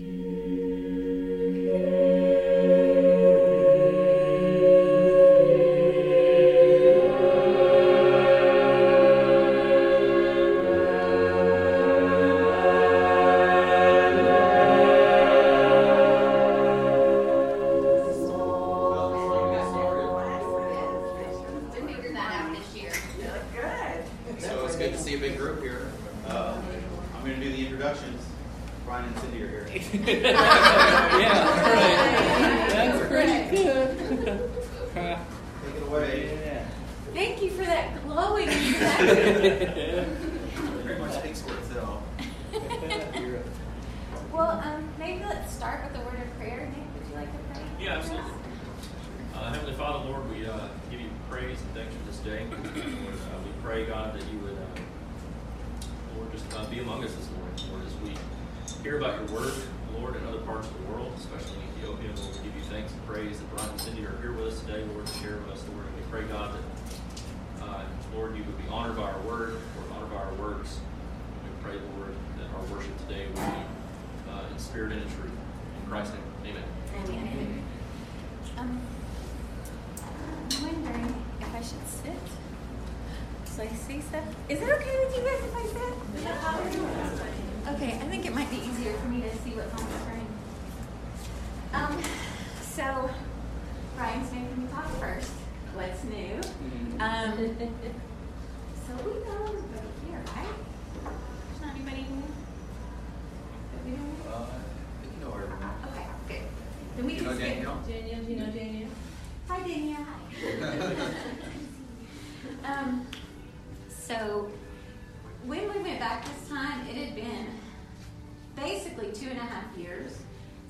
Mm-hmm. Brian's name can talk first. What's new? Mm-hmm. Um, so we know everybody here, right? There's not anybody new we know. Uh, you. Okay, good. Then we can know skip. Daniel? Daniel, do you know Daniel? Hi, Daniel. Hi. um, so when we went back this time, it had been basically two and a half years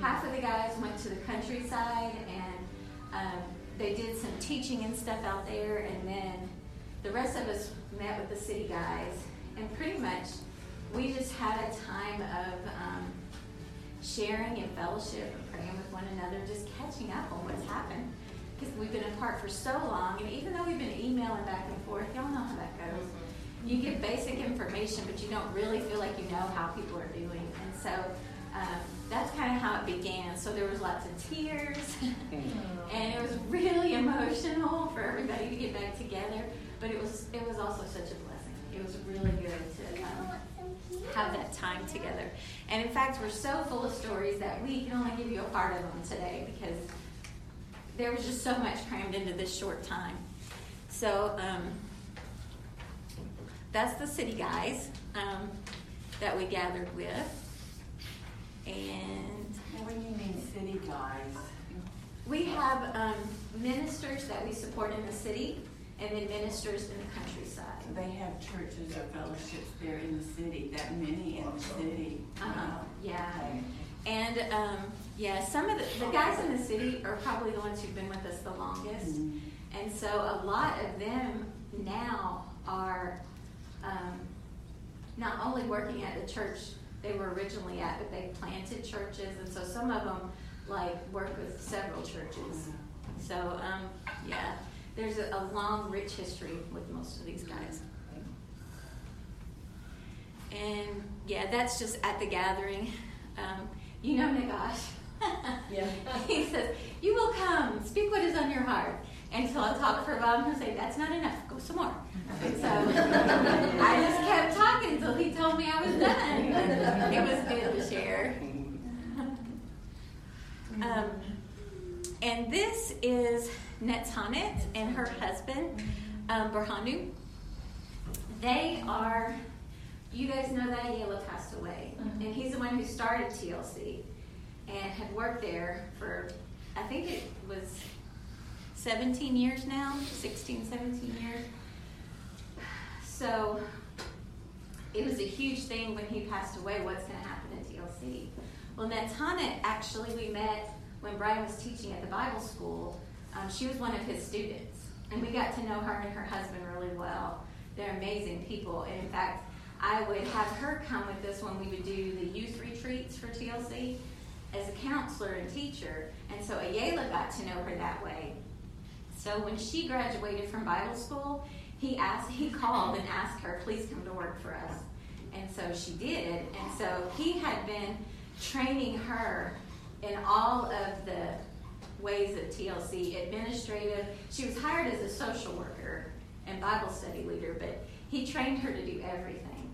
Half of the guys went to the countryside and um, they did some teaching and stuff out there, and then the rest of us met with the city guys, and pretty much we just had a time of um, sharing and fellowship and praying with one another, just catching up on what's happened because we've been apart for so long, and even though we've been emailing back and forth, y'all know how that goes. You get basic information, but you don't really feel like you know how people are doing. And so um, that's kind of how it began. So there was lots of tears, and it was really emotional for everybody to get back together. But it was it was also such a blessing. It was really good to um, have that time together. And in fact, we're so full of stories that we can only give you a part of them today because there was just so much crammed into this short time. So um, that's the city guys um, that we gathered with. And what do you mean, city guys? We have um, ministers that we support in the city, and then ministers in the countryside. They have churches or fellowships there in the city. That many in the city. Uh-huh. Yeah. And um, yeah, some of the, the guys in the city are probably the ones who've been with us the longest. Mm-hmm. And so a lot of them now are um, not only working at the church they were originally at, but they planted churches. And so some of them like work with several churches. So um, yeah, there's a, a long, rich history with most of these guys. And yeah, that's just at the gathering. Um, you know Nagash. yeah. he says, You will come, speak what is on your heart. And so I'll talk for a while and he'll say, That's not enough, go some more. So I just kept talking until he told me I was done. it was good to share. Um, and this is Netanit and her husband, um, Berhanu. They are, you guys know that Ayala passed away. Mm-hmm. And he's the one who started TLC and had worked there for, I think it was 17 years now, 16, 17 years. So it was a huge thing when he passed away what's going to happen at TLC. Well, Netana, actually, we met when Brian was teaching at the Bible school. Um, she was one of his students, and we got to know her and her husband really well. They're amazing people, and in fact, I would have her come with us when we would do the youth retreats for TLC as a counselor and teacher, and so Ayala got to know her that way. So when she graduated from Bible school, he asked, he called and asked her, please come to work for us. And so she did. And so he had been training her in all of the ways of TLC, administrative. She was hired as a social worker and Bible study leader, but he trained her to do everything.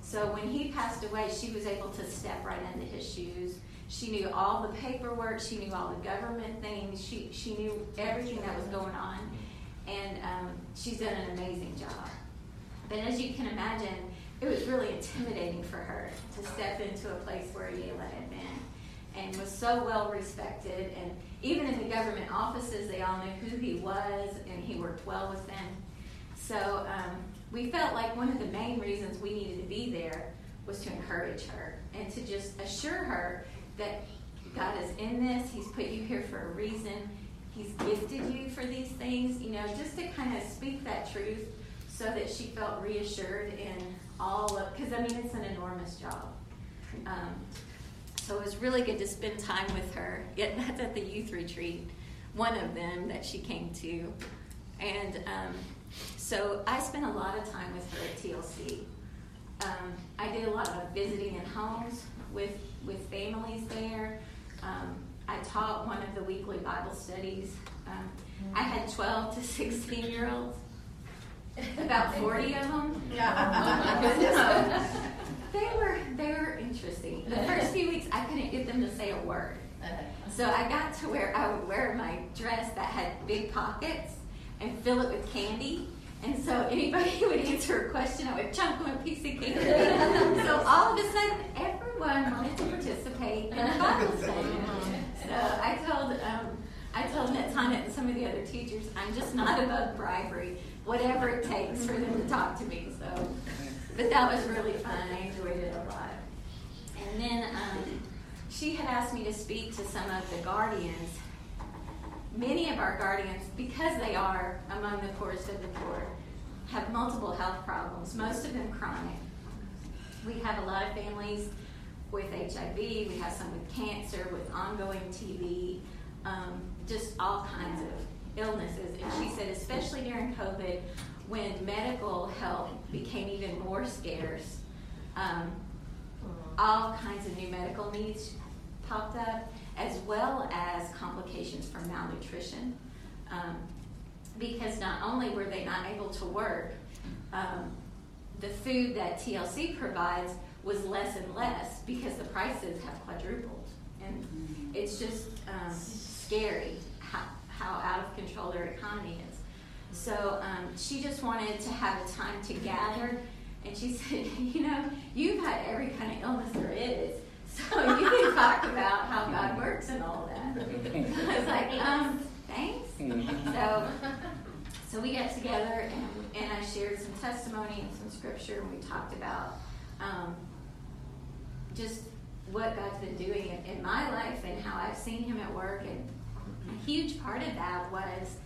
So when he passed away, she was able to step right into his shoes. She knew all the paperwork. She knew all the government things. She, she knew everything that was going on. And um, she's done an amazing job. But as you can imagine, it was really intimidating for her to step into a place where Yela had been and was so well respected. And even in the government offices, they all knew who he was, and he worked well with them. So um, we felt like one of the main reasons we needed to be there was to encourage her and to just assure her that God is in this. He's put you here for a reason. He's gifted you for these things, you know, just to kind of speak that truth so that she felt reassured in all of, because I mean, it's an enormous job. Um, so it was really good to spend time with her. Yet that's at the youth retreat, one of them that she came to. And um, so I spent a lot of time with her at TLC. Um, I did a lot of visiting in homes with, with families there. Um, I taught one of the weekly Bible studies. Um, I had 12 to 16 year olds, about 40 of them. Yeah. they were they were interesting. The first few weeks, I couldn't get them to say a word. So I got to where I would wear my dress that had big pockets and fill it with candy. And so anybody who would answer a question, I would chunk them a piece of candy. so all of a sudden, everyone wanted to participate in the Bible study. I told um, I told Netana and some of the other teachers, I'm just not above bribery, whatever it takes for them to talk to me. So, but that was really fun. I enjoyed it a lot. And then um, she had asked me to speak to some of the guardians. Many of our guardians, because they are among the poorest of the poor, have multiple health problems, most of them chronic. We have a lot of families with HIV, we have some with cancer, with ongoing TB, um, just all kinds of illnesses. And she said, especially during COVID, when medical help became even more scarce, um, all kinds of new medical needs popped up, as well as complications from malnutrition. Um, because not only were they not able to work, um, the food that TLC provides was less and less because the prices have quadrupled. And it's just um, scary how, how out of control their economy is. So um, she just wanted to have a time to gather. And she said, You know, you've had every kind of illness there is. So you can talk about how God works and all that. I was like, um, thanks. So, so we got together and, and I shared some testimony and some scripture and we talked about um, just what God's been doing in, in my life and how I've seen Him at work. And a huge part of that was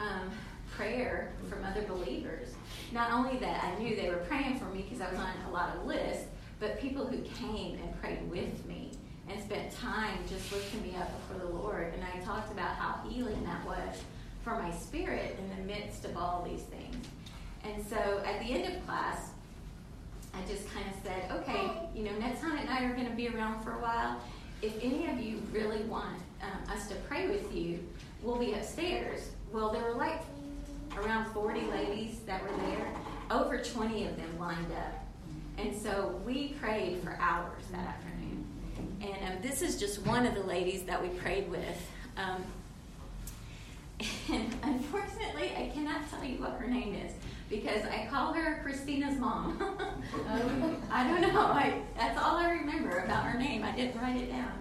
um, prayer from other believers. Not only that I knew they were praying for me because I was on a lot of lists, but people who came and prayed with me and spent time just lifting me up before the Lord. And I talked about how healing that was for my spirit in the midst of all these things. And so at the end of class, I just kind of said, okay, you know, Netana and I are going to be around for a while. If any of you really want um, us to pray with you, we'll be upstairs. Well, there were like around 40 ladies that were there, over 20 of them lined up. And so we prayed for hours that afternoon. And um, this is just one of the ladies that we prayed with. Um, and unfortunately, I cannot tell you what her name is because I call her Christina's mom. I don't know. I, that's all I remember about her name. I didn't write it down.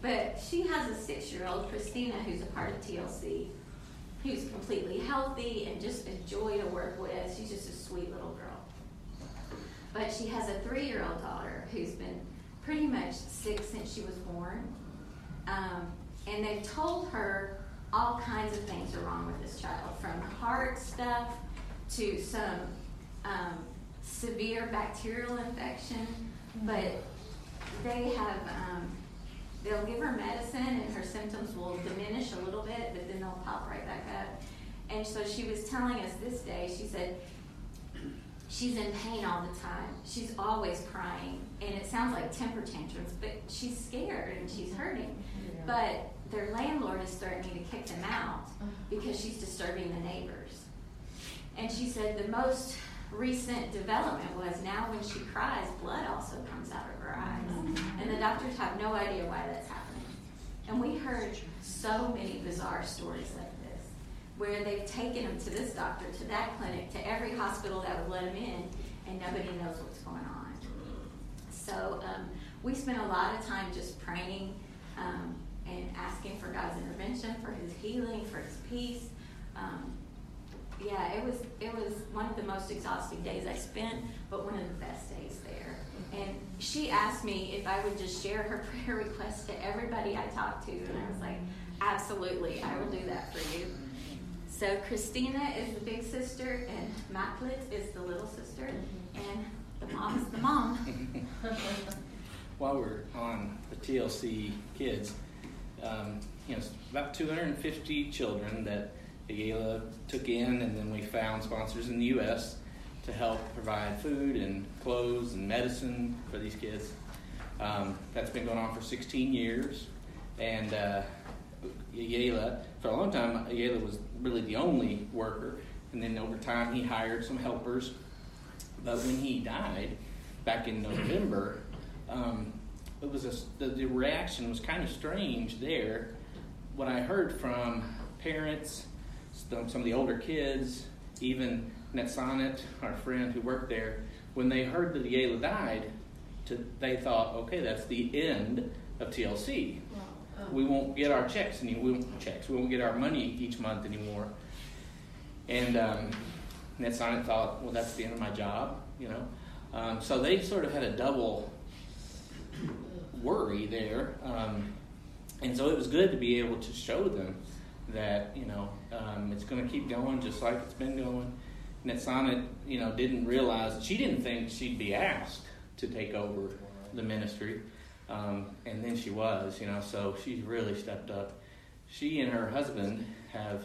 But she has a six year old, Christina, who's a part of TLC, who's completely healthy and just a joy to work with. She's just a sweet little girl. But she has a three year old daughter who's been pretty much sick since she was born. Um, and they've told her all kinds of things are wrong with this child, from heart stuff to some um, severe bacterial infection. But they have, um, they'll give her medicine and her symptoms will diminish a little bit, but then they'll pop right back up. And so she was telling us this day, she said, she's in pain all the time. She's always crying. And it sounds like temper tantrums, but she's scared and she's hurting. But their landlord is threatening to kick them out because she's disturbing the neighbors. And she said the most recent development was now when she cries, blood also comes out of her eyes. And the doctors have no idea why that's happening. And we heard so many bizarre stories like this, where they've taken them to this doctor, to that clinic, to every hospital that would let them in, and nobody knows what's going on. So um, we spent a lot of time just praying um, and asking for God's intervention, for His healing, for His peace. Um, yeah, it was it was one of the most exhausting days I spent, but one of the best days there. And she asked me if I would just share her prayer request to everybody I talked to, and I was like, absolutely, I will do that for you. So Christina is the big sister, and Maclet is the little sister, and the mom is the mom. While we're on the TLC kids, um, you know, about 250 children that Ayala took in, and then we found sponsors in the U.S. to help provide food and clothes and medicine for these kids. Um, that's been going on for 16 years, and uh, for a long time, Ayala was really the only worker, and then over time he hired some helpers. But when he died back in November, um, it was a, the, the reaction was kind of strange there. What I heard from parents, some, of the older kids, even Netsanet, our friend who worked there, when they heard that Yela died, to, they thought, okay, that's the end of TLC. We won't get our checks anymore. We won't checks. We won't get our money each month anymore. And um, Netsanet thought, well, that's the end of my job, you know. Um, so they sort of had a double worry there. Um, and so it was good to be able to show them that, you know, um, it's going to keep going just like it's been going. Netsanet, you know, didn't realize, she didn't think she'd be asked to take over the ministry. Um, and then she was, you know, so she's really stepped up. She and her husband have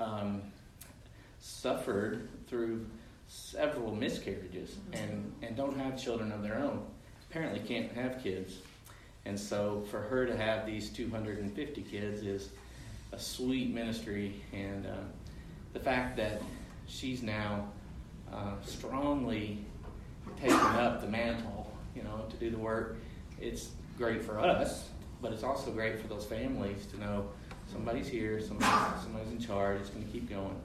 um, suffered through several miscarriages and, and don't have children of their own. Apparently, can't have kids. And so, for her to have these 250 kids is a sweet ministry. And uh, the fact that she's now uh, strongly taken up the mantle, you know, to do the work, it's great for us, but it's also great for those families to know somebody's here, somebody, somebody's in charge, it's going to keep going.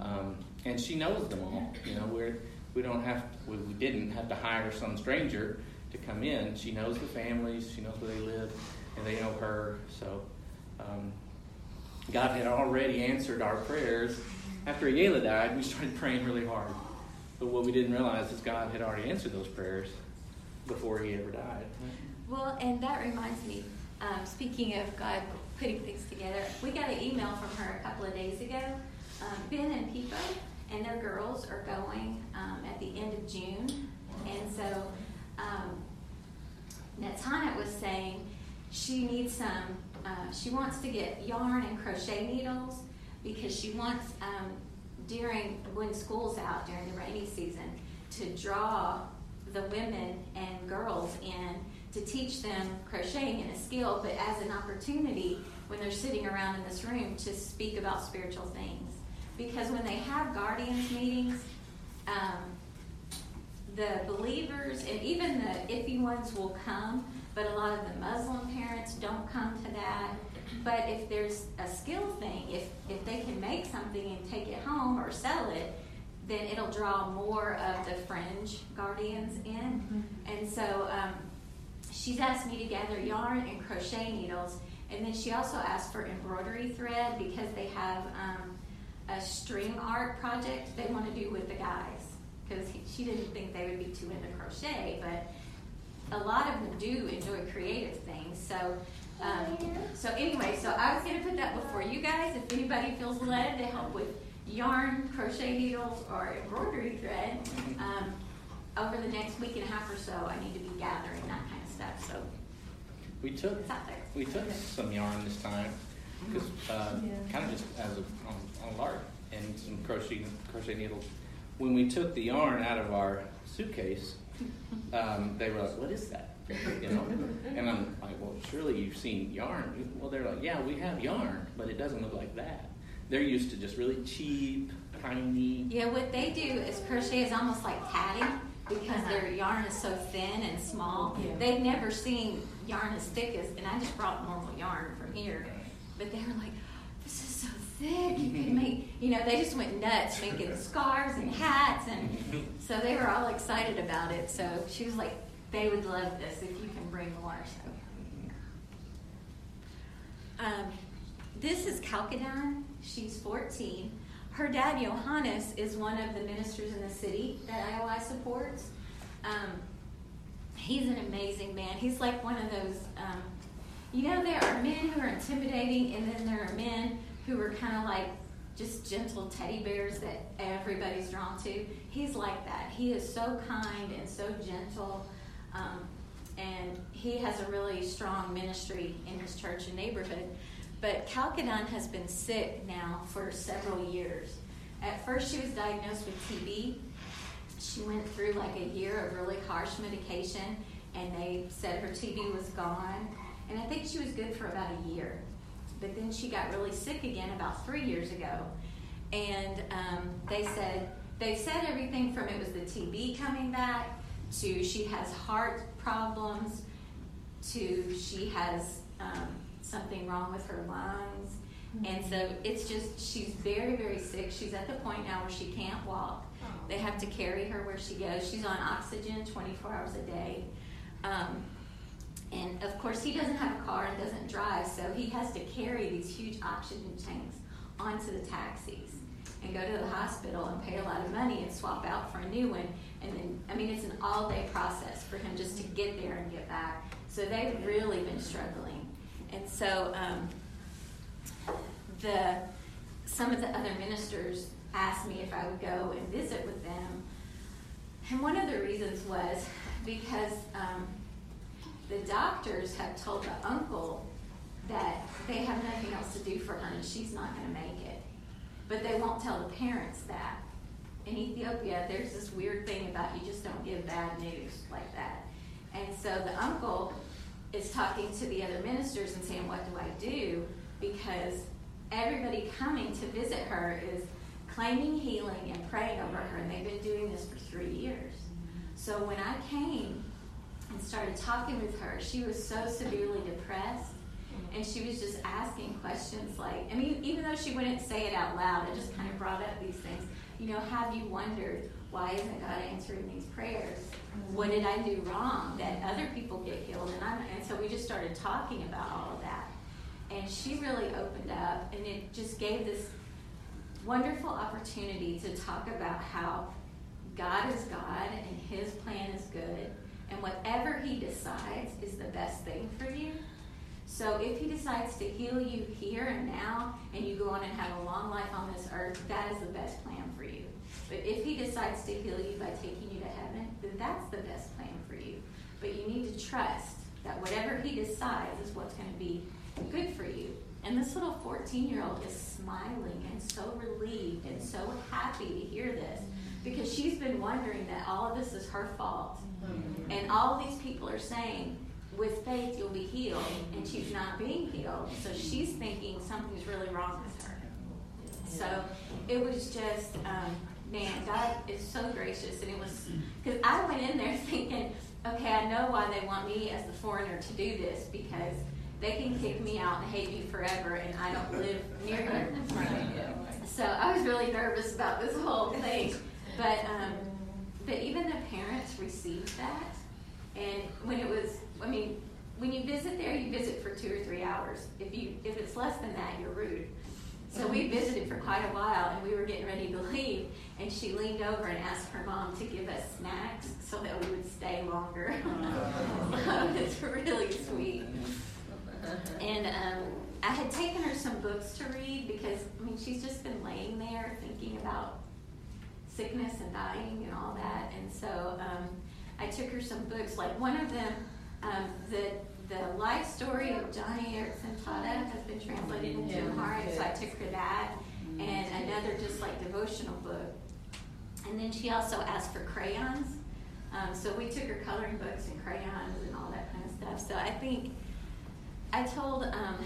Um, and she knows them all. You know, we're, we don't have, to, we, we didn't have to hire some stranger to come in. She knows the families, she knows where they live, and they know her. So um, God had already answered our prayers. After Ayala died, we started praying really hard. But what we didn't realize is God had already answered those prayers before he ever died. Well, and that reminds me, um, speaking of God putting things together, we got an email from her a couple of days ago. Um, ben and Pipo and their girls are going um, at the end of June. And so um, was saying she needs some, uh, she wants to get yarn and crochet needles because she wants, um, during, when school's out, during the rainy season, to draw the women and girls in to teach them crocheting and a skill, but as an opportunity when they're sitting around in this room to speak about spiritual things. Because when they have guardians meetings, um, the believers and even the iffy ones will come, but a lot of the Muslim parents don't come to that. But if there's a skill thing, if, if they can make something and take it home or sell it, then it'll draw more of the fringe guardians in. Mm-hmm. And so um, she's asked me to gather yarn and crochet needles. And then she also asked for embroidery thread because they have um, a string art project they want to do with the guys. Because she didn't think they would be too into crochet, but a lot of them do enjoy creative things. So, um, so anyway, so I was going to put that before you guys. If anybody feels led to help with yarn, crochet needles, or embroidery thread, um, over the next week and a half or so, I need to be gathering that kind of stuff. So We took it's out there. we took some yarn this time because uh, Yeah. kind of just as a on, on a lark and some crochet crochet needles. When we took the yarn out of our suitcase, um, they were like, "What is that?" You know, and I'm like, "Well, surely you've seen yarn." Well, they're like, "Yeah, we have yarn, but it doesn't look like that." They're used to just really cheap, tiny. Yeah, what they do is crochet is almost like tatting because their yarn is so thin and small. Yeah. They've never seen yarn as thick as, and I just brought normal yarn from here, but they were like, "This is so thick, you could make," you know, they just went nuts making scarves and hats, and so they were all excited about it. So she was like, "They would love this if you can bring more." So. Um, this is Kalkidan. She's 14. Her dad, Johannes, is one of the ministers in the city that IOI supports. Um, he's an amazing man. He's like one of those, um, you know, there are men who are intimidating, and then there are men who are kind of like just gentle teddy bears that everybody's drawn to. He's like that. He is so kind and so gentle. Um, and he has a really strong ministry in his church and neighborhood. But Kalkidan has been sick now for several years. At first, she was diagnosed with TB. She went through like a year of really harsh medication, and they said her TB was gone. And I think she was good for about a year. But then she got really sick again about three years ago. And um, they said, they said everything from it was the TB coming back to she has heart problems to she has um, something wrong with her lungs. And so it's just, she's very, very sick. She's at the point now where she can't walk. They have to carry her where she goes. She's on oxygen 24 hours a day. Um, and of course, he doesn't have a car and doesn't drive, so he has to carry these huge oxygen tanks onto the taxis and go to the hospital and pay a lot of money and swap out for a new one. And then, I mean, it's an all day process for him just to get there and get back. So they've really been struggling. And so, um, the some of the other ministers asked me if I would go and visit with them, and one of the reasons was because um, the doctors have told the uncle that they have nothing else to do for her and she's not going to make it, but they won't tell the parents that. In Ethiopia, there's this weird thing about you just don't give bad news like that, and so the uncle is talking to the other ministers and saying, "What do I do?" Because everybody coming to visit her is claiming healing and praying over her, and they've been doing this for three years. So when I came and started talking with her, she was so severely depressed, and she was just asking questions like, I mean, even though she wouldn't say it out loud, it just kind of brought up these things. You know, have you wondered why isn't God answering these prayers? What did I do wrong that other people get healed? And I'm, and so we just started talking about all of that and she really opened up and it just gave this wonderful opportunity to talk about how God is God and his plan is good and whatever he decides is the best thing for you. So if he decides to heal you here and now and you go on and have a long life on this earth, that is the best plan for you. But if he decides to heal you by taking you to heaven, then that's the best plan for you. But you need to trust that whatever he decides is what's going to be good for you. And this little 14 year old is smiling and so relieved and so happy to hear this because she's been wondering that all of this is her fault. And all these people are saying, with faith, you'll be healed, and she's not being healed. So she's thinking something's really wrong with her. So it was just, um, man, God is so gracious. And it was, because I went in there thinking, okay, I know why they want me as the foreigner to do this because they can kick me out and hate me forever, and I don't live near here. So I was really nervous about this whole thing, but um, but even the parents received that, and when it was, I mean, when you visit there, you visit for two or three hours. If you if it's less than that, you're rude. So we visited for quite a while, and we were getting ready to leave, and she leaned over and asked her mom to give us snacks so that we would stay longer. it's really sweet. And um, I had taken her some books to read because I mean she's just been laying there thinking about sickness and dying and all that. And so um, I took her some books. Like one of them, um, the the life story of Joni Eareckson Tada has been translated into Yeah. Amharic, so I took her that, and another just like devotional book. And then she also asked for crayons. Um, so we took her coloring books and crayons and all that kind of stuff. So I think I told um,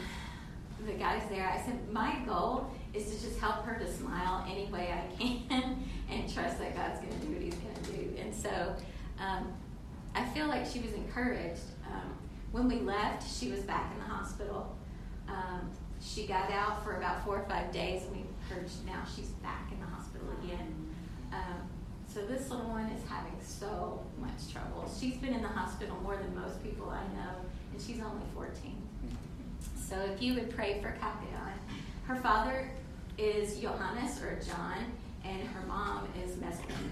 the guys there, I said, my goal is to just help her to smile any way I can and trust that God's going to do what He's going to do. And so um, I feel like she was encouraged. Um, when we left, she was back in the hospital. Um, she got out for about four or five days, and we heard now she's back in the hospital again. Um, so this little one is having so much trouble. She's been in the hospital more than most people I know, and she's only 14. So if you would pray for Kapion. Her father is Johannes or John, and her mom is Mescalin.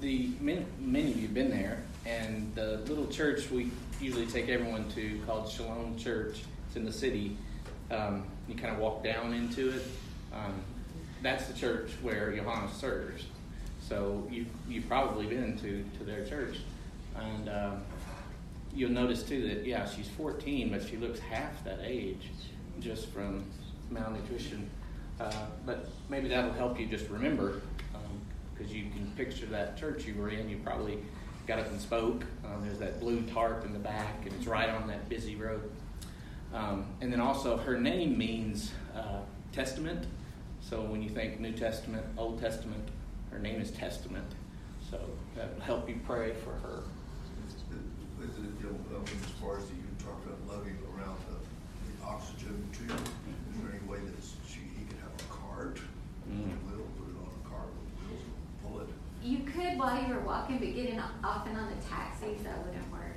The many, many of you have been there, and the little church we usually take everyone to called Shalom Church. It's in the city. Um, you kind of walk down into it. Um, that's the church where Johannes serves. So you you've probably been to to their church, and um, you'll notice too that yeah she's 14, but she looks half that age just from malnutrition. Uh, but maybe that'll help you just remember because you can picture that church you were in. You probably got up and spoke. Um, there's that blue tarp in the back, and it's right on that busy road. Um, and then also, her name means uh, Testament. So when you think New Testament, Old Testament, her name is Testament. So that will help you pray for her. Is it, um, as far as you talked about lugging around the, the oxygen tube, is there any way that she, he could have a cart? Mm. Wheel, put it on a cart with wheels and pull it? You could while you were walking, but getting off and on the taxis, that wouldn't work.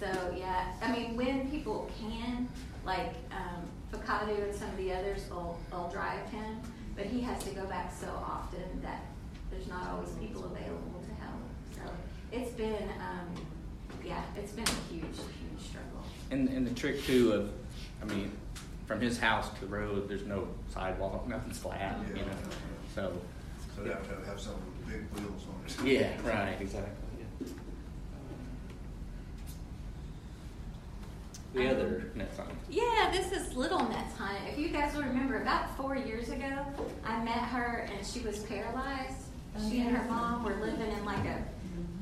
So, yeah, I mean, when people can, like um, Fekadu and some of the others will, will drive him, but he has to go back so often that there's not always people available to help. So it's been, um, yeah, it's been a huge, huge struggle. And, and the trick too of, I mean, from his house to the road, there's no sidewalk, nothing's flat, you know. So, So they have to have some big wheels on it. yeah, right, exactly. Yeah. The Um, other net sign. Yeah, this is Little Nets Hunt. If you guys will remember, about four years ago, I met her and she was paralyzed. She and her mom were living in like a,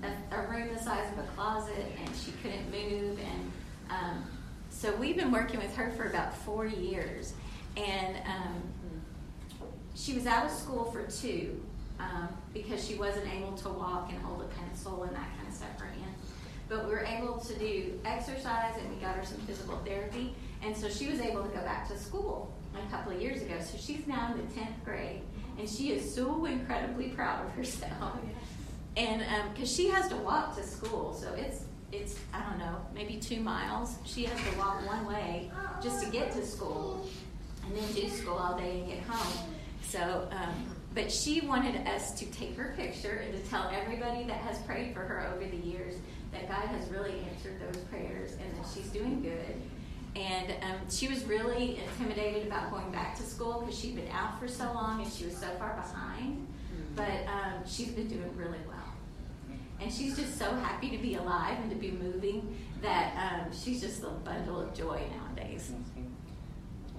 a, a room the size of a closet and she couldn't move. And um, so we've been working with her for about four years. And um, she was out of school for two um, because she wasn't able to walk and hold a pencil and that kind of stuff her hand. But we were able to do exercise and we got her some physical therapy. And so she was able to go back to school a couple of years ago. So she's now in the 10th grade and she is so incredibly proud of herself. And because she has to walk to school, so it's it's I don't know maybe two miles. She has to walk one way just to get to school, and then do school all day and get home. So, um, but she wanted us to take her picture and to tell everybody that has prayed for her over the years that God has really answered those prayers and that she's doing good. And um, she was really intimidated about going back to school because she'd been out for so long and she was so far behind. But um, she's been doing really well. And she's just so happy to be alive and to be moving that um, she's just a bundle of joy nowadays.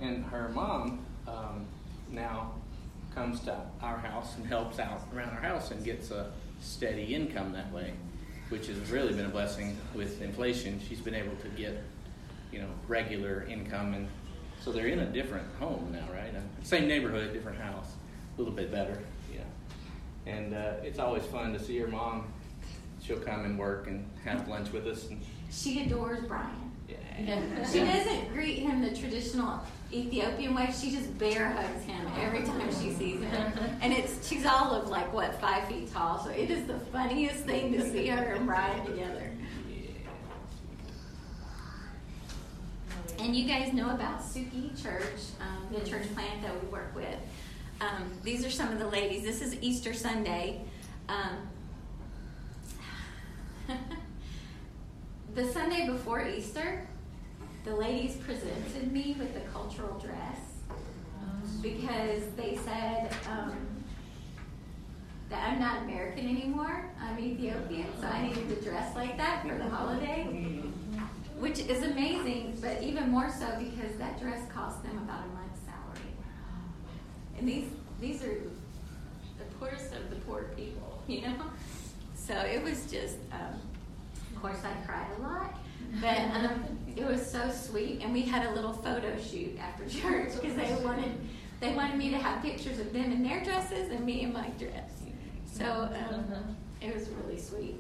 And her mom um, now comes to our house and helps out around our house and gets a steady income that way, which has really been a blessing with inflation. She's been able to get, you know, regular income, and so they're in a different home now, right? Uh, Same neighborhood, different house, a little bit better, yeah. And uh, it's always fun to see her mom. She'll come and work and have lunch with us, and She adores Brian. yeah. She doesn't greet him the traditional Ethiopian way. She just bear hugs him every time she sees him. And it's she's all of like what five feet tall, so it is the funniest thing to see her and Brian together. And you guys know about Suki Church, um, the church plant that we work with. Um, these are some of the ladies. This is Easter Sunday. Um, the Sunday before Easter, the ladies presented me with the cultural dress because they said um, that I'm not American anymore. I'm Ethiopian, so I needed to dress like that for the holiday, which is amazing, but even more so because that dress cost them about a month's salary. And these these are the poorest of the poor people, you know. So it was just, um, of course, I cried a lot, but um, it was so sweet. And we had a little photo shoot after church because they wanted they wanted me to have pictures of them in their dresses and me in my dress. So um, it was really sweet.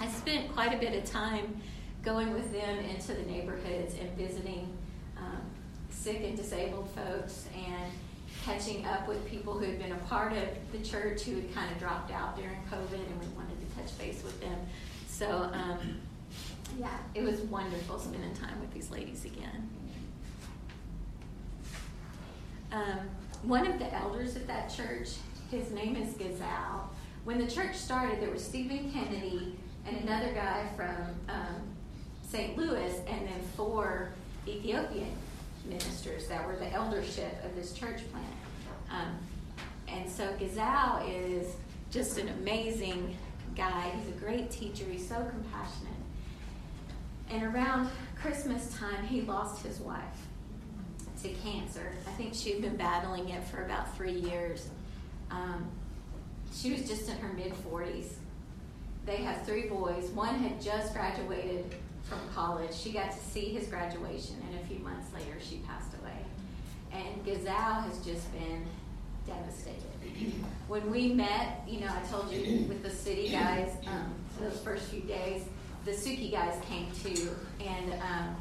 I spent quite a bit of time going with them into the neighborhoods and visiting um, sick and disabled folks and catching up with people who had been a part of the church who had kind of dropped out during COVID and we wanted touch base with them. So, um, yeah, it was wonderful spending time with these ladies again. Um, one of the elders at that church, his name is Gazal. When the church started, there was Stephen Kennedy and another guy from um, St. Louis, and then four Ethiopian ministers that were the eldership of this church plant. Um, and so Gazal is just an amazing guy. He's a great teacher. He's so compassionate. And around Christmas time, he lost his wife to cancer. I think she had been battling it for about three years. Um, she was just in her mid 40s. They have three boys. One had just graduated from college. She got to see his graduation, and a few months later, she passed away. And Gazal has just been devastated. When we met, you know, I told you with the city guys, um, those first few days, the Suki guys came too, and um,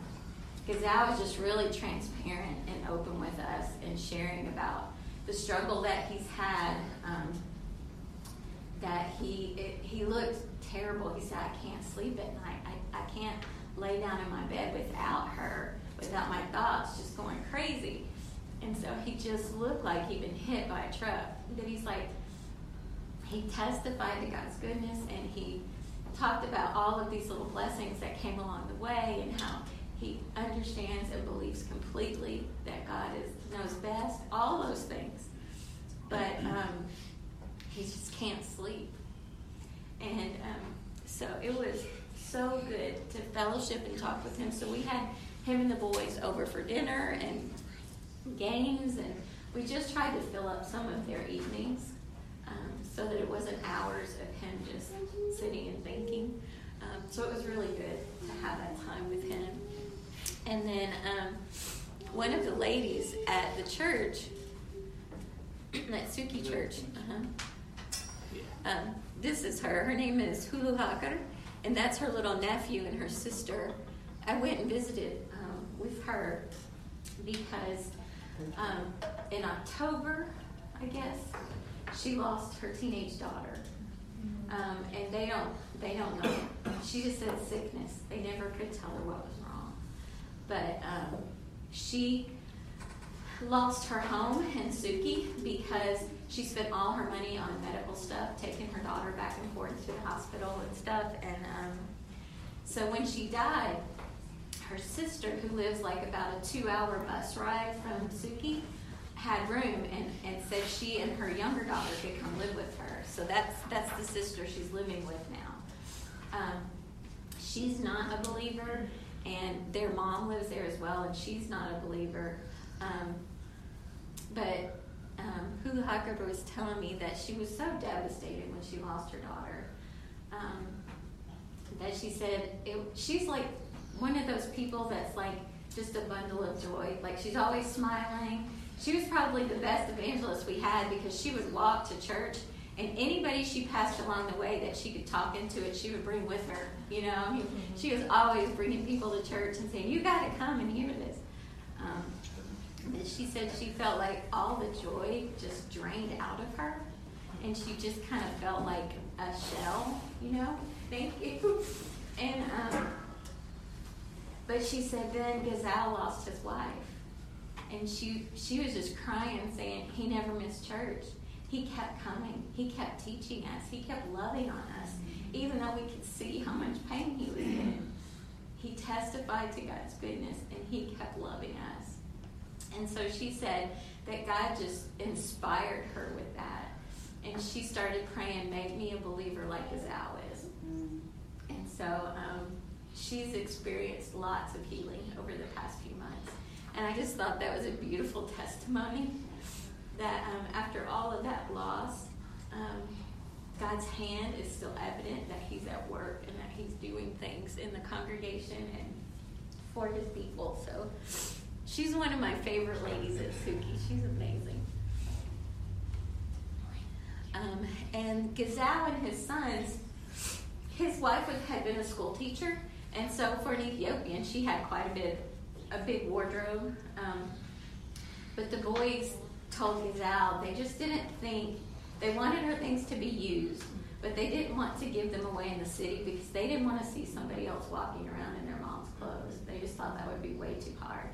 Gazal was just really transparent and open with us and sharing about the struggle that he's had. Um, that he it, he looked terrible. He said, "I can't sleep at night. I, I can't lay down in my bed without her, without my thoughts just going crazy." And so he just looked like he'd been hit by a truck. But he's like, he testified to God's goodness and he talked about all of these little blessings that came along the way and how he understands and believes completely that God is knows best, all those things. But um, he just can't sleep. And um, so it was so good to fellowship and talk with him. So we had him and the boys over for dinner and games, and we just tried to fill up some of their evenings um, so that it wasn't hours of him just sitting and thinking. Um, so it was really good to have that time with him. And then um, one of the ladies at the church, that Suki church, uh-huh, um, this is her. Her name is Hulu Hagar, and that's her little nephew and her sister. I went and visited um, with her because um, in October, I guess, she lost her teenage daughter, um, and they don't they don't know. She just said sickness. They never could tell her what was wrong, but um, she lost her home in Suki because she spent all her money on medical stuff, taking her daughter back and forth to the hospital and stuff. And um, so when she died, her sister, who lives like about a two hour bus ride from Suki, had room and, and said she and her younger daughter could come live with her. So that's, that's the sister she's living with now. Um, she's not a believer, and their mom lives there as well, and she's not a believer. Um, but um, Hulu Huckabee was telling me that she was so devastated when she lost her daughter um, that she said it, she's like one of those people that's like just a bundle of joy. Like she's always smiling. She was probably the best evangelist we had because she would walk to church and anybody she passed along the way that she could talk into it, she would bring with her. You know, mean, she was always bringing people to church and saying, "You got to come and hear this." Um, and she said she felt like all the joy just drained out of her, and she just kind of felt like a shell. You know, thank you. And um, But she said then Gazal lost his wife. And she, she was just crying, saying he never missed church. He kept coming. He kept teaching us. He kept loving on us, even though we could see how much pain he was in. He testified to God's goodness, and he kept loving us. And so she said that God just inspired her with that. And she started praying, make me a believer like Gazal is. And so um, she's experienced lots of healing over the past few months. And I just thought that was a beautiful testimony that um, after all of that loss, um, God's hand is still evident that He's at work and that He's doing things in the congregation and for His people. So she's one of my favorite ladies at Suki. She's amazing. Um, and Gazal and his sons, his wife had been a school teacher, and so for an Ethiopian, she had quite a bit, a big wardrobe. Um, but the boys told Gazal they just didn't think they wanted her things to be used, but they didn't want to give them away in the city because they didn't want to see somebody else walking around in their mom's clothes. They just thought that would be way too hard.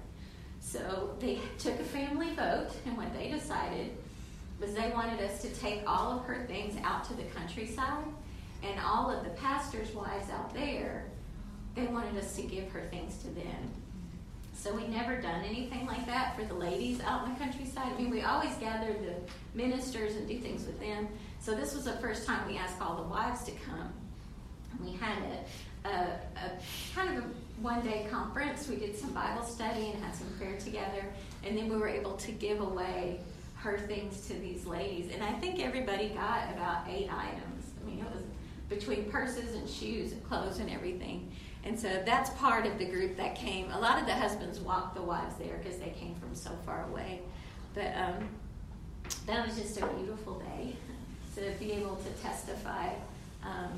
So they took a family vote, and what they decided was they wanted us to take all of her things out to the countryside, and all of the pastors' wives out there, they wanted us to give her things to them. So we never done anything like that for the ladies out in the countryside. I mean, we always gathered the ministers and do things with them. So this was the first time we asked all the wives to come. We had a, a, a kind of a one day conference. We did some Bible study and had some prayer together, and then we were able to give away her things to these ladies. And I think everybody got about eight items. I mean, it was between purses and shoes and clothes and everything. And so that's part of the group that came. A lot of the husbands walked the wives there because they came from so far away. But um, that was just a beautiful day to be able to testify um,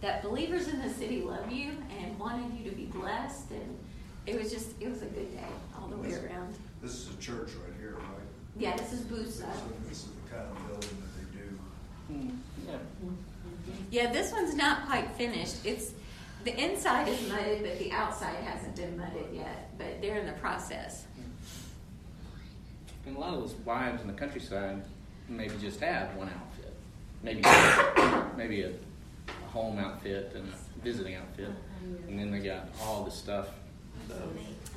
that believers in the city love you and wanted you to be blessed. And it was just, it was a good day all the way around. This is a church right here, right? Yeah, this is This Busa. this is the kind of building that they do. Mm, yeah. Yeah, this one's not quite finished. It's the inside is mudded, but the outside hasn't been mudded yet. But they're in the process. And a lot of those wives in the countryside maybe just have one outfit, maybe maybe a, a home outfit and a visiting outfit, and then they got all the stuff. So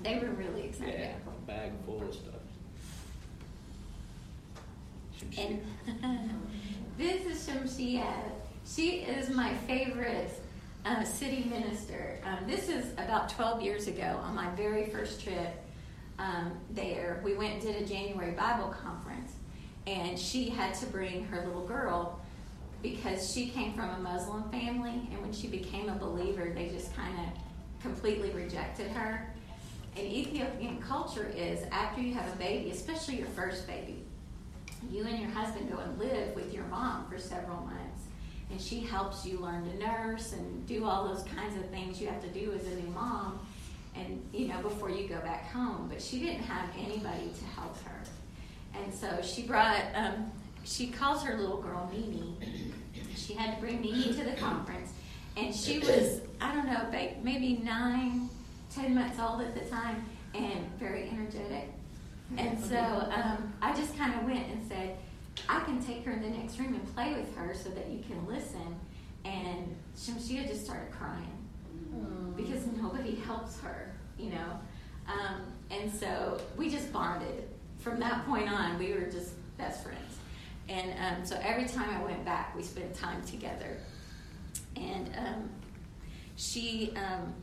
They were really excited. yeah, a bag full of stuff. And this is Shamsia. She is my favorite uh, city minister. Um, this is about 12 years ago on my very first trip um, there. We went and did a January Bible conference, and she had to bring her little girl because she came from a Muslim family, and when she became a believer, they just kind of completely rejected her. And Ethiopian culture is after you have a baby, especially your first baby, you and your husband go and live with your mom for several months. And she helps you learn to nurse and do all those kinds of things you have to do as a new mom and you know before you go back home. But she didn't have anybody to help her. And so she brought um, she calls her little girl mimi. She had to bring mimi to the conference. And she was i don't know maybe nine ten months old at the time and very energetic. And so um, I just kind of went and said, I can take her in the next room and play with her so that you can listen. And Shamsia just started crying because nobody helps her, you know. Um, and so we just bonded. From that point on, we were just best friends. And um, so every time I went back, we spent time together. And um, she, um,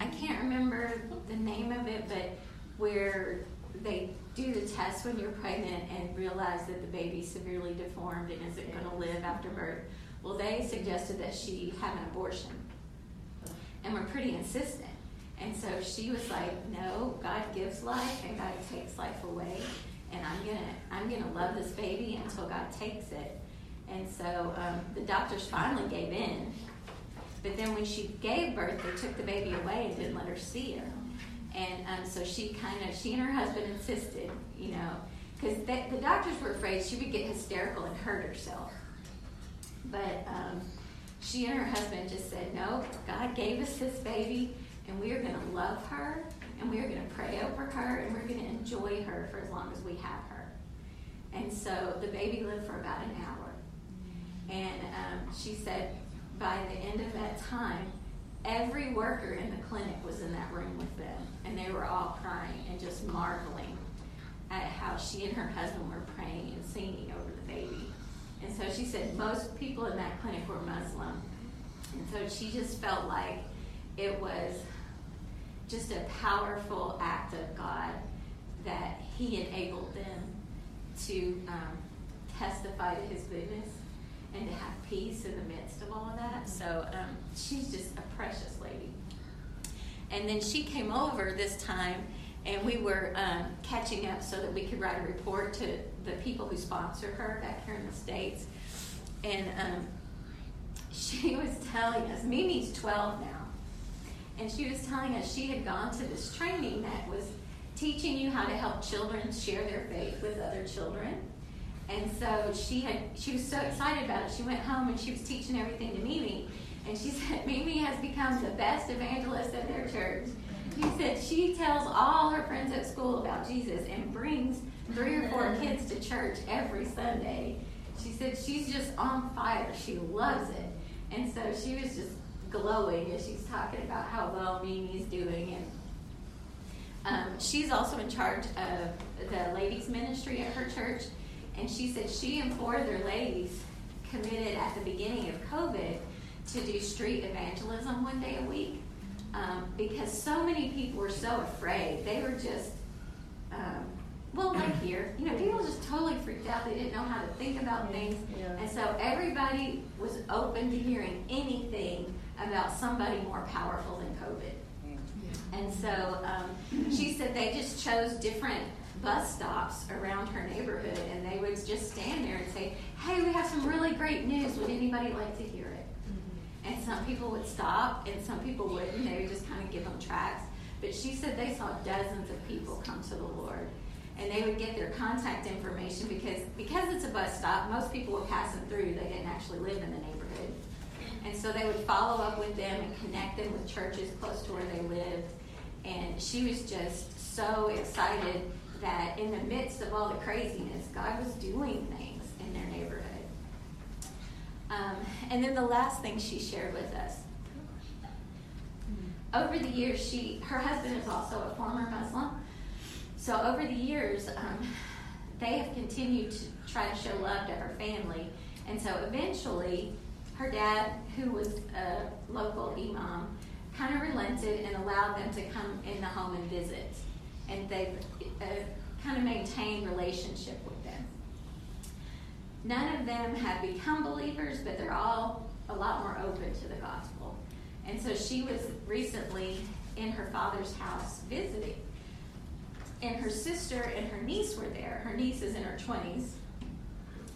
I can't remember the name of it, but where they do the test when you're pregnant and realize that the baby's severely deformed and isn't going to live after birth. Well, they suggested that she have an abortion, and were pretty insistent. And so she was like, "No, God gives life, and God takes life away, and I'm gonna, I'm gonna love this baby until God takes it." And so um, the doctors finally gave in. But then when she gave birth, they took the baby away and didn't let her see her. And um, so she kind of, she and her husband insisted, you know, because the doctors were afraid she would get hysterical and hurt herself. But um, she and her husband just said, no, God gave us this baby, and we are going to love her, and we are going to pray over her, and we're going to enjoy her for as long as we have her. And so the baby lived for about an hour. And um, she said by the end of that time, every worker in the clinic was in that room with them, and they were all crying and just marveling at how she and her husband were praying and singing over the baby. And so she said most people in that clinic were Muslim. And so she just felt like it was just a powerful act of God that He enabled them to um, testify to His goodness and to have peace in the midst of all of that. So um, she's just a precious lady. And then she came over this time, and we were um, catching up so that we could write a report to the people who sponsor her back here in the States. And um, she was telling us, Mimi's 12 now, and she was telling us she had gone to this training that was teaching you how to help children share their faith with other children. And so she had she was so excited about it. She went home and she was teaching everything to Mimi. And she said Mimi has become the best evangelist at their church. She said she tells all her friends at school about Jesus and brings three or four kids to church every Sunday. She said she's just on fire. She loves it. And so she was just glowing as she's talking about how well Mimi's doing. And um, she's also in charge of the ladies' ministry at her church. And she said she and four other ladies committed at the beginning of COVID to do street evangelism one day a week um, because so many people were so afraid. They were just, um, well, like here, you know, people just totally freaked out. They didn't know how to think about things. Yeah. And so everybody was open to hearing anything about somebody more powerful than COVID. And so um, she said they just chose different bus stops around her neighborhood and they would just stand there and say, Hey, we have some really great news. Would anybody like to hear it? And some people would stop and some people wouldn't. They would just kind of give them tracts. But she said they saw dozens of people come to the Lord. And they would get their contact information because because it's a bus stop, most people were passing through. They didn't actually live in the neighborhood. And so they would follow up with them and connect them with churches close to where they lived. And she was just so excited that in the midst of all the craziness, God was doing things in their neighborhood. Um, and then the last thing she shared with us. Over the years, she her husband is also a former Muslim. So over the years, um, they have continued to try to show love to her family, and so eventually, her dad, who was a local imam, kind of relented and allowed them to come in the home and visit, and they've uh, kind of maintained relationship with them. None of them have become believers, but they're all a lot more open to the gospel. And so she was recently in her father's house visiting. And her sister and her niece were there. Her niece is in her 20s.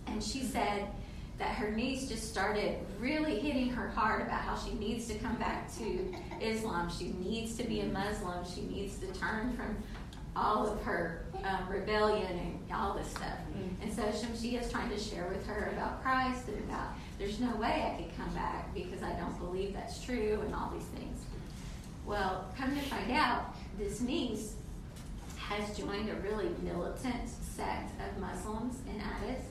And she said that her niece just started really hitting her hard about how she needs to come back to Islam. She needs to be a Muslim. She needs to turn from all of her um, rebellion and all this stuff. And so Shamsia is trying to share with her about Christ and about there's no way I could come back because I don't believe that's true and all these things. Well, come to find out, this niece has joined a really militant sect of Muslims in Addis.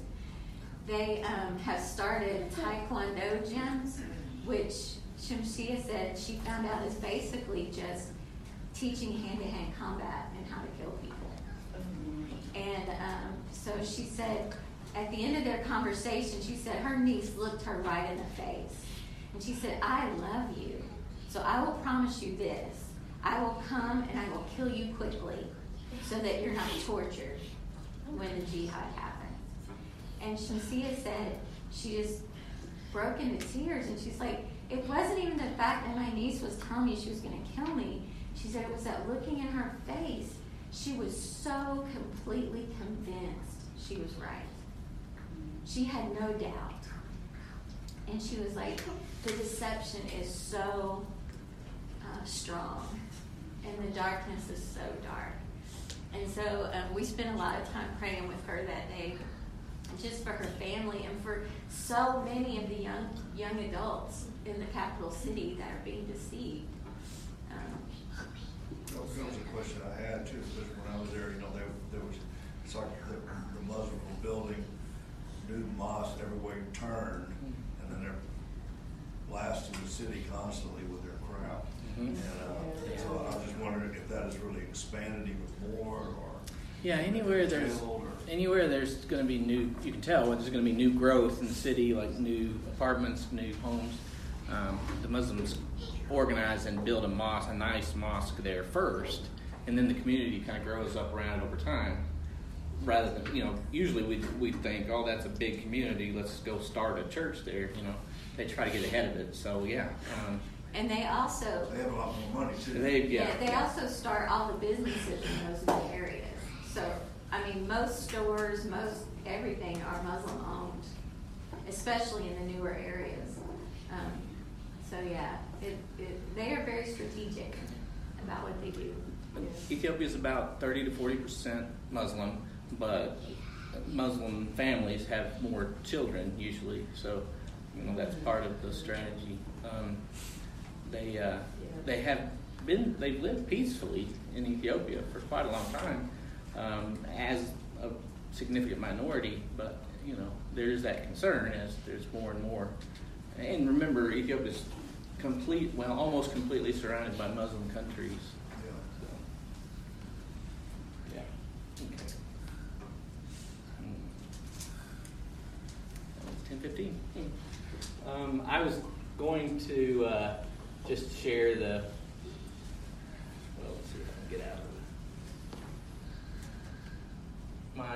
They um, have started Taekwondo gyms, which Shamsia said she found out is basically just teaching hand-to-hand combat and how to kill people. And um, so she said, at the end of their conversation, she said her niece looked her right in the face. And she said, I love you. So I will promise you this. I will come and I will kill you quickly so that you're not tortured when the jihad happens. And Shamsia said she just broke into tears and she's like, it wasn't even the fact that my niece was telling me she was going to kill me. She said it was that looking in her face. She was so completely convinced she was right. She had no doubt. And she was like, the deception is so uh, strong, and the darkness is so dark. And so um, we spent a lot of time praying with her that day, just for her family and for so many of the young young adults in the capital city that are being deceived. That was that was a question I had too, because when I was there, you know, there, there was, it's like the, the Muslims were building new mosques everywhere you turn, and then they're blasting the city constantly with their crap. Mhm. And, uh, so I was just wondering if that has really expanded even more, or. Yeah, anywhere there's or- anywhere there's going to be new, you can tell there's going to be new growth in the city, like new apartments, new homes. Um, the Muslims organize and build a mosque, a nice mosque there first, and then the community kind of grows up around it over time. Rather than you know, usually we we think, oh, that's a big community, let's go start a church there. You know, they try to get ahead of it. So yeah, um, And they also, They have a lot more money too. they yeah. yeah, they also start all the businesses in those new areas. So, I mean, most stores, most everything are Muslim owned, especially in the newer areas. Um, so yeah, it, it, they are very strategic about what they do. Ethiopia is about 30 to 40 percent Muslim, but Muslim families have more children usually, so you know that's part of the strategy. Um, they uh, they have been they've lived peacefully in Ethiopia for quite a long time um, as a significant minority, but you know there's that concern as there's more and more. And remember, Ethiopia is complete, well, almost completely surrounded by Muslim countries. Yeah. So, yeah. Okay. Ten fifteen. Um, I was going to uh, just share the. Well, let's see if I can get out of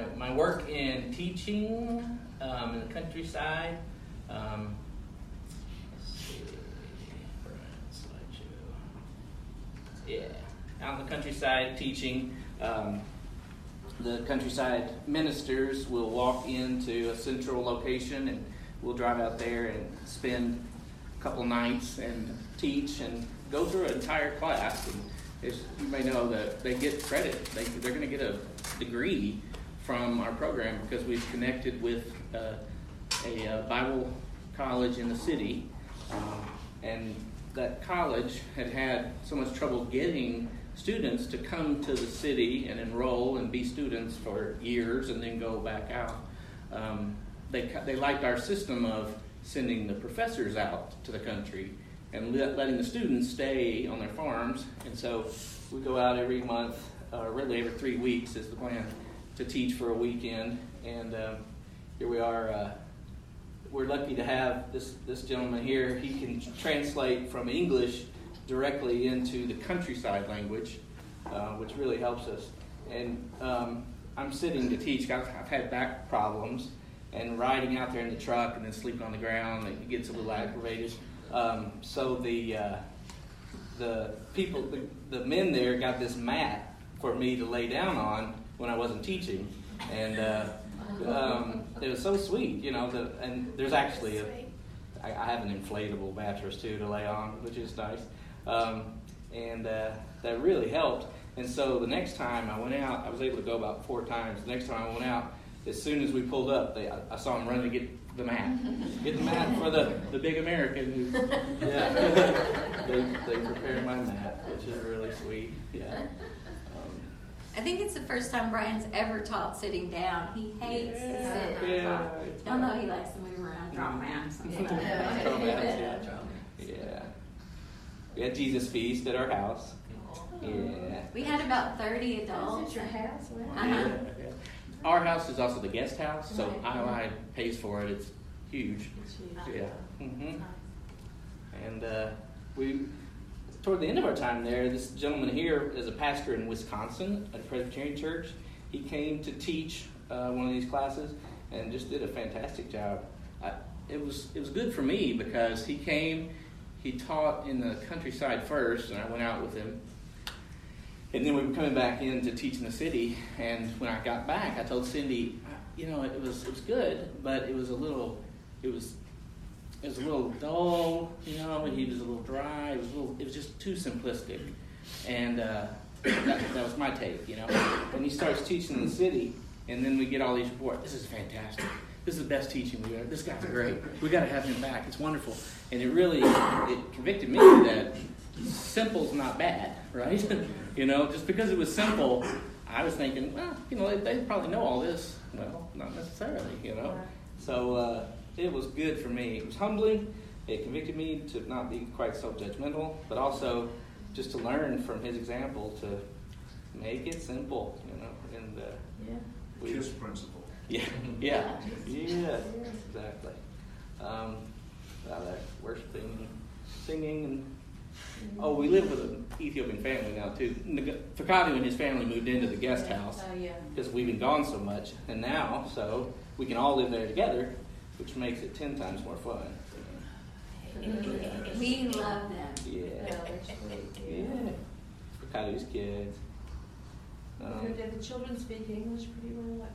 it. My my work in teaching um, in the countryside. Um, let's see, Brian, slideshow. Yeah, out in the countryside teaching. Um, the countryside ministers will walk into a central location and we'll drive out there and spend a couple nights and teach and go through an entire class. And as you may know that they get credit. They, they're going to get a degree from our program because we've connected with uh, a uh, Bible college in the city. Um, and that college had had so much trouble getting students to come to the city and enroll and be students for years and then go back out. Um, they, they liked our system of sending the professors out to the country and let, letting the students stay on their farms. And so we go out every month, uh, really every three weeks is the plan, to teach for a weekend. And um, here we are. Uh, we're lucky to have this, this gentleman here. He can translate from English directly into the countryside language, uh, which really helps us. And um, I'm sitting to teach. I've, I've, had back problems, and riding out there in the truck and then sleeping on the ground, it gets a little aggravated. Um, so the uh, the people, the, the men there, got this mat for me to lay down on when I wasn't teaching, and uh, um, it was so sweet, you know. The, and there's actually a I, I have an inflatable mattress too to lay on, which is nice. Um, and uh, that really helped. And so the next time I went out, I was able to go about four times. The next time I went out, as soon as we pulled up, they, I, I saw them running to get the mat, get the mat for the, the big American who, yeah, they, they prepared my mat, which is really sweet. Yeah. I think it's the first time Brian's ever taught sitting down. He hates to sit and Yeah. talk. Don't know he likes to move around, draw maps. and stuff. Draw maps, yeah. We had Jesus Feast at our house. Yeah. We had about 30 adults. your house? Uh-huh. Yeah. Our house is also the guest house, so Right. IOI pays for it. It's huge. Huge. Yeah. Mm-hmm. And uh, we, toward the end of our time there, this gentleman here is a pastor in Wisconsin at a Presbyterian church. He came to teach uh, one of these classes and just did a fantastic job. I, it was it was good for me because he came, he taught in the countryside first, and I went out with him. And then we were coming back in to teach in the city, and when I got back, I told Cindy, you know, it was it was good, but it was a little, it was it was a little dull, you know, he was a little dry. It was a little, it was just too simplistic, and uh, that, that was my take, you know. And he starts teaching in the city, and then we get all these reports. This is fantastic. This is the best teaching we ever. This guy's great. We got to have him back. It's wonderful. And it really it convicted me that simple's not bad, right? You know, just because it was simple, I was thinking, well, you know, they, they probably know all this. Well, not necessarily, you know. So uh, it was good for me. It was humbling. It convicted me to not be quite so judgmental, but also just to learn from his example to make it simple, you know. And uh, Yeah. we, KISS principle. yeah, yeah, yeah, exactly. Um, out there worshiping and singing and oh, we live with an Ethiopian family now too. Fekadu and his family moved into the guest house Oh, yeah. because we've been gone so much, and now so we can all live there together, which makes it ten times more fun. We love them. Yeah, Yeah, they're sweet. yeah. Fekadu's kids. Um, Did the children speak English pretty well?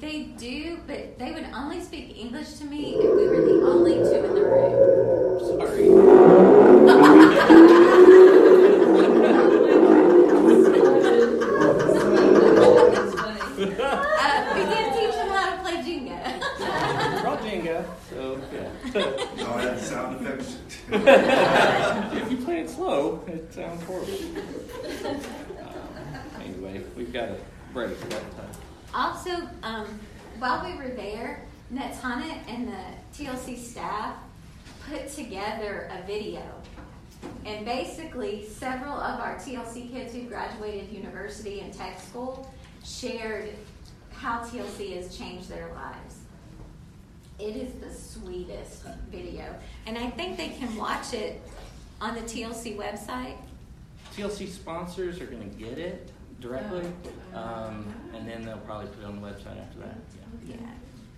They do, but they would only speak English to me if we were the only two in the room. sorry. That's funny. Uh, we did teach them how to play Jenga. Brought Jenga, so yeah. No, I had sound effects. if you play it slow, it sounds horrible. Um, anyway, we've got a break at that time. Also, um, while we were there, Netana and the TLC staff put together a video. And basically, several of our TLC kids who graduated university and tech school shared how TLC has changed their lives. It is the sweetest video. And I think they can watch it on the TLC website. TLC sponsors are going to get it directly, Oh. um, and then they'll probably put it on the website after that. Yeah, Yeah.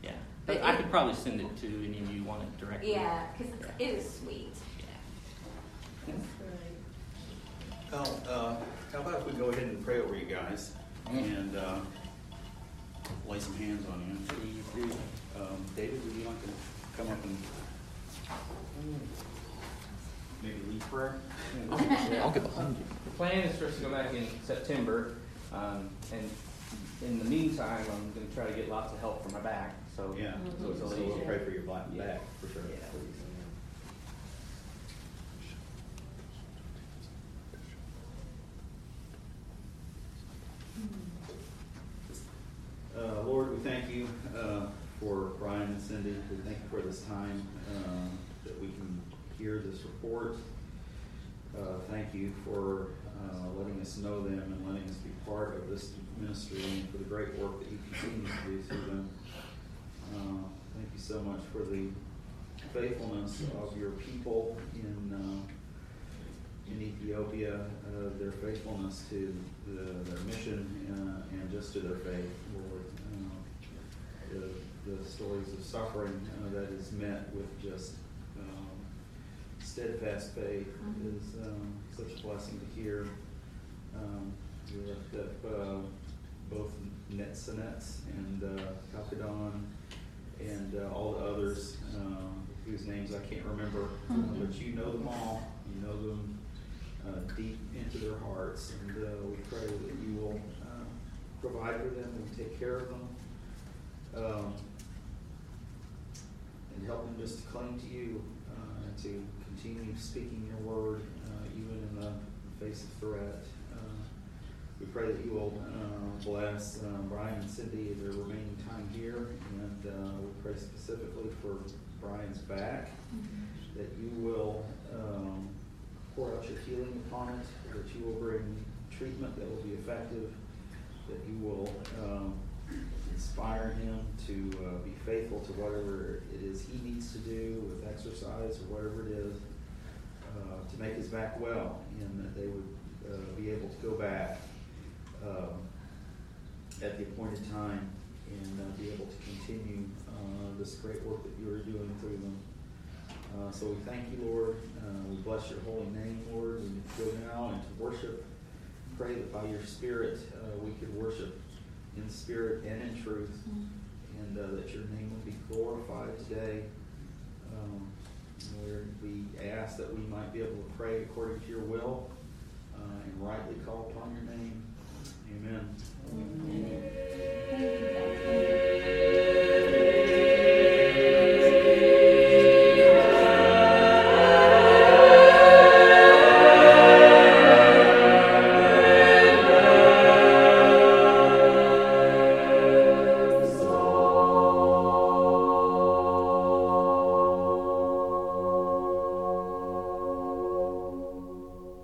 yeah. But But I it- could probably send it to any of you want it directly. Yeah, because it is sweet. Yeah. Well, uh, how about if we go ahead and pray over you guys Mm. and uh, lay some hands on you? Please do. David, would you like to come up and maybe lead prayer? I'll get behind you. The plan is for us to go back in September, um, and in the meantime, I'm going to try to get lots of help for my back. So Yeah, so it's a so little we'll pray for your black Yeah. back, for sure. Yeah, please. Uh, Lord, we thank you uh, for We thank you for this time um, that we can hear this report. Uh, Thank you for uh, letting us know them and letting us be part of this ministry and for the great work that you continue to do through them. Uh, Thank you so much for the faithfulness of your people in uh, in Ethiopia, uh, their faithfulness to the, their mission uh, and just to their faith, Lord. Uh, the, the stories of suffering uh, that is met with just um, steadfast faith Mhm. is um, such a blessing to hear. Um, we lift up uh, both Netsanets and uh, Kalkidan and uh, all the others um, whose names I can't remember, uh, Mhm. but you know them all. You know them uh, deep into their hearts, and uh, we pray that you will uh, provide for them and take care of them, um, and help them just to cling to you uh, and to continue speaking your word, uh, even in the face of threat. Uh, we pray that you will uh, bless uh, Brian and Cindy their remaining time here, and uh, we pray specifically for Brian's back that you will um, pour out your healing upon it, that you will bring treatment that will be effective, that you will um, inspire him to uh, be faithful to whatever it is he needs to do with exercise or whatever it is uh, to make his back well, and that they would uh, be able to go back um, at the appointed time and uh, be able to continue uh, this great work that you are doing through them. Uh, so we thank you, Lord. We bless your holy name, Lord. We go now and to worship. Pray that by your Spirit we could worship in spirit and in truth, and uh, that your name would be glorified today. Um, we ask that we might be able to pray according to your will uh, and rightly call upon your name. Amen. Amen. Amen.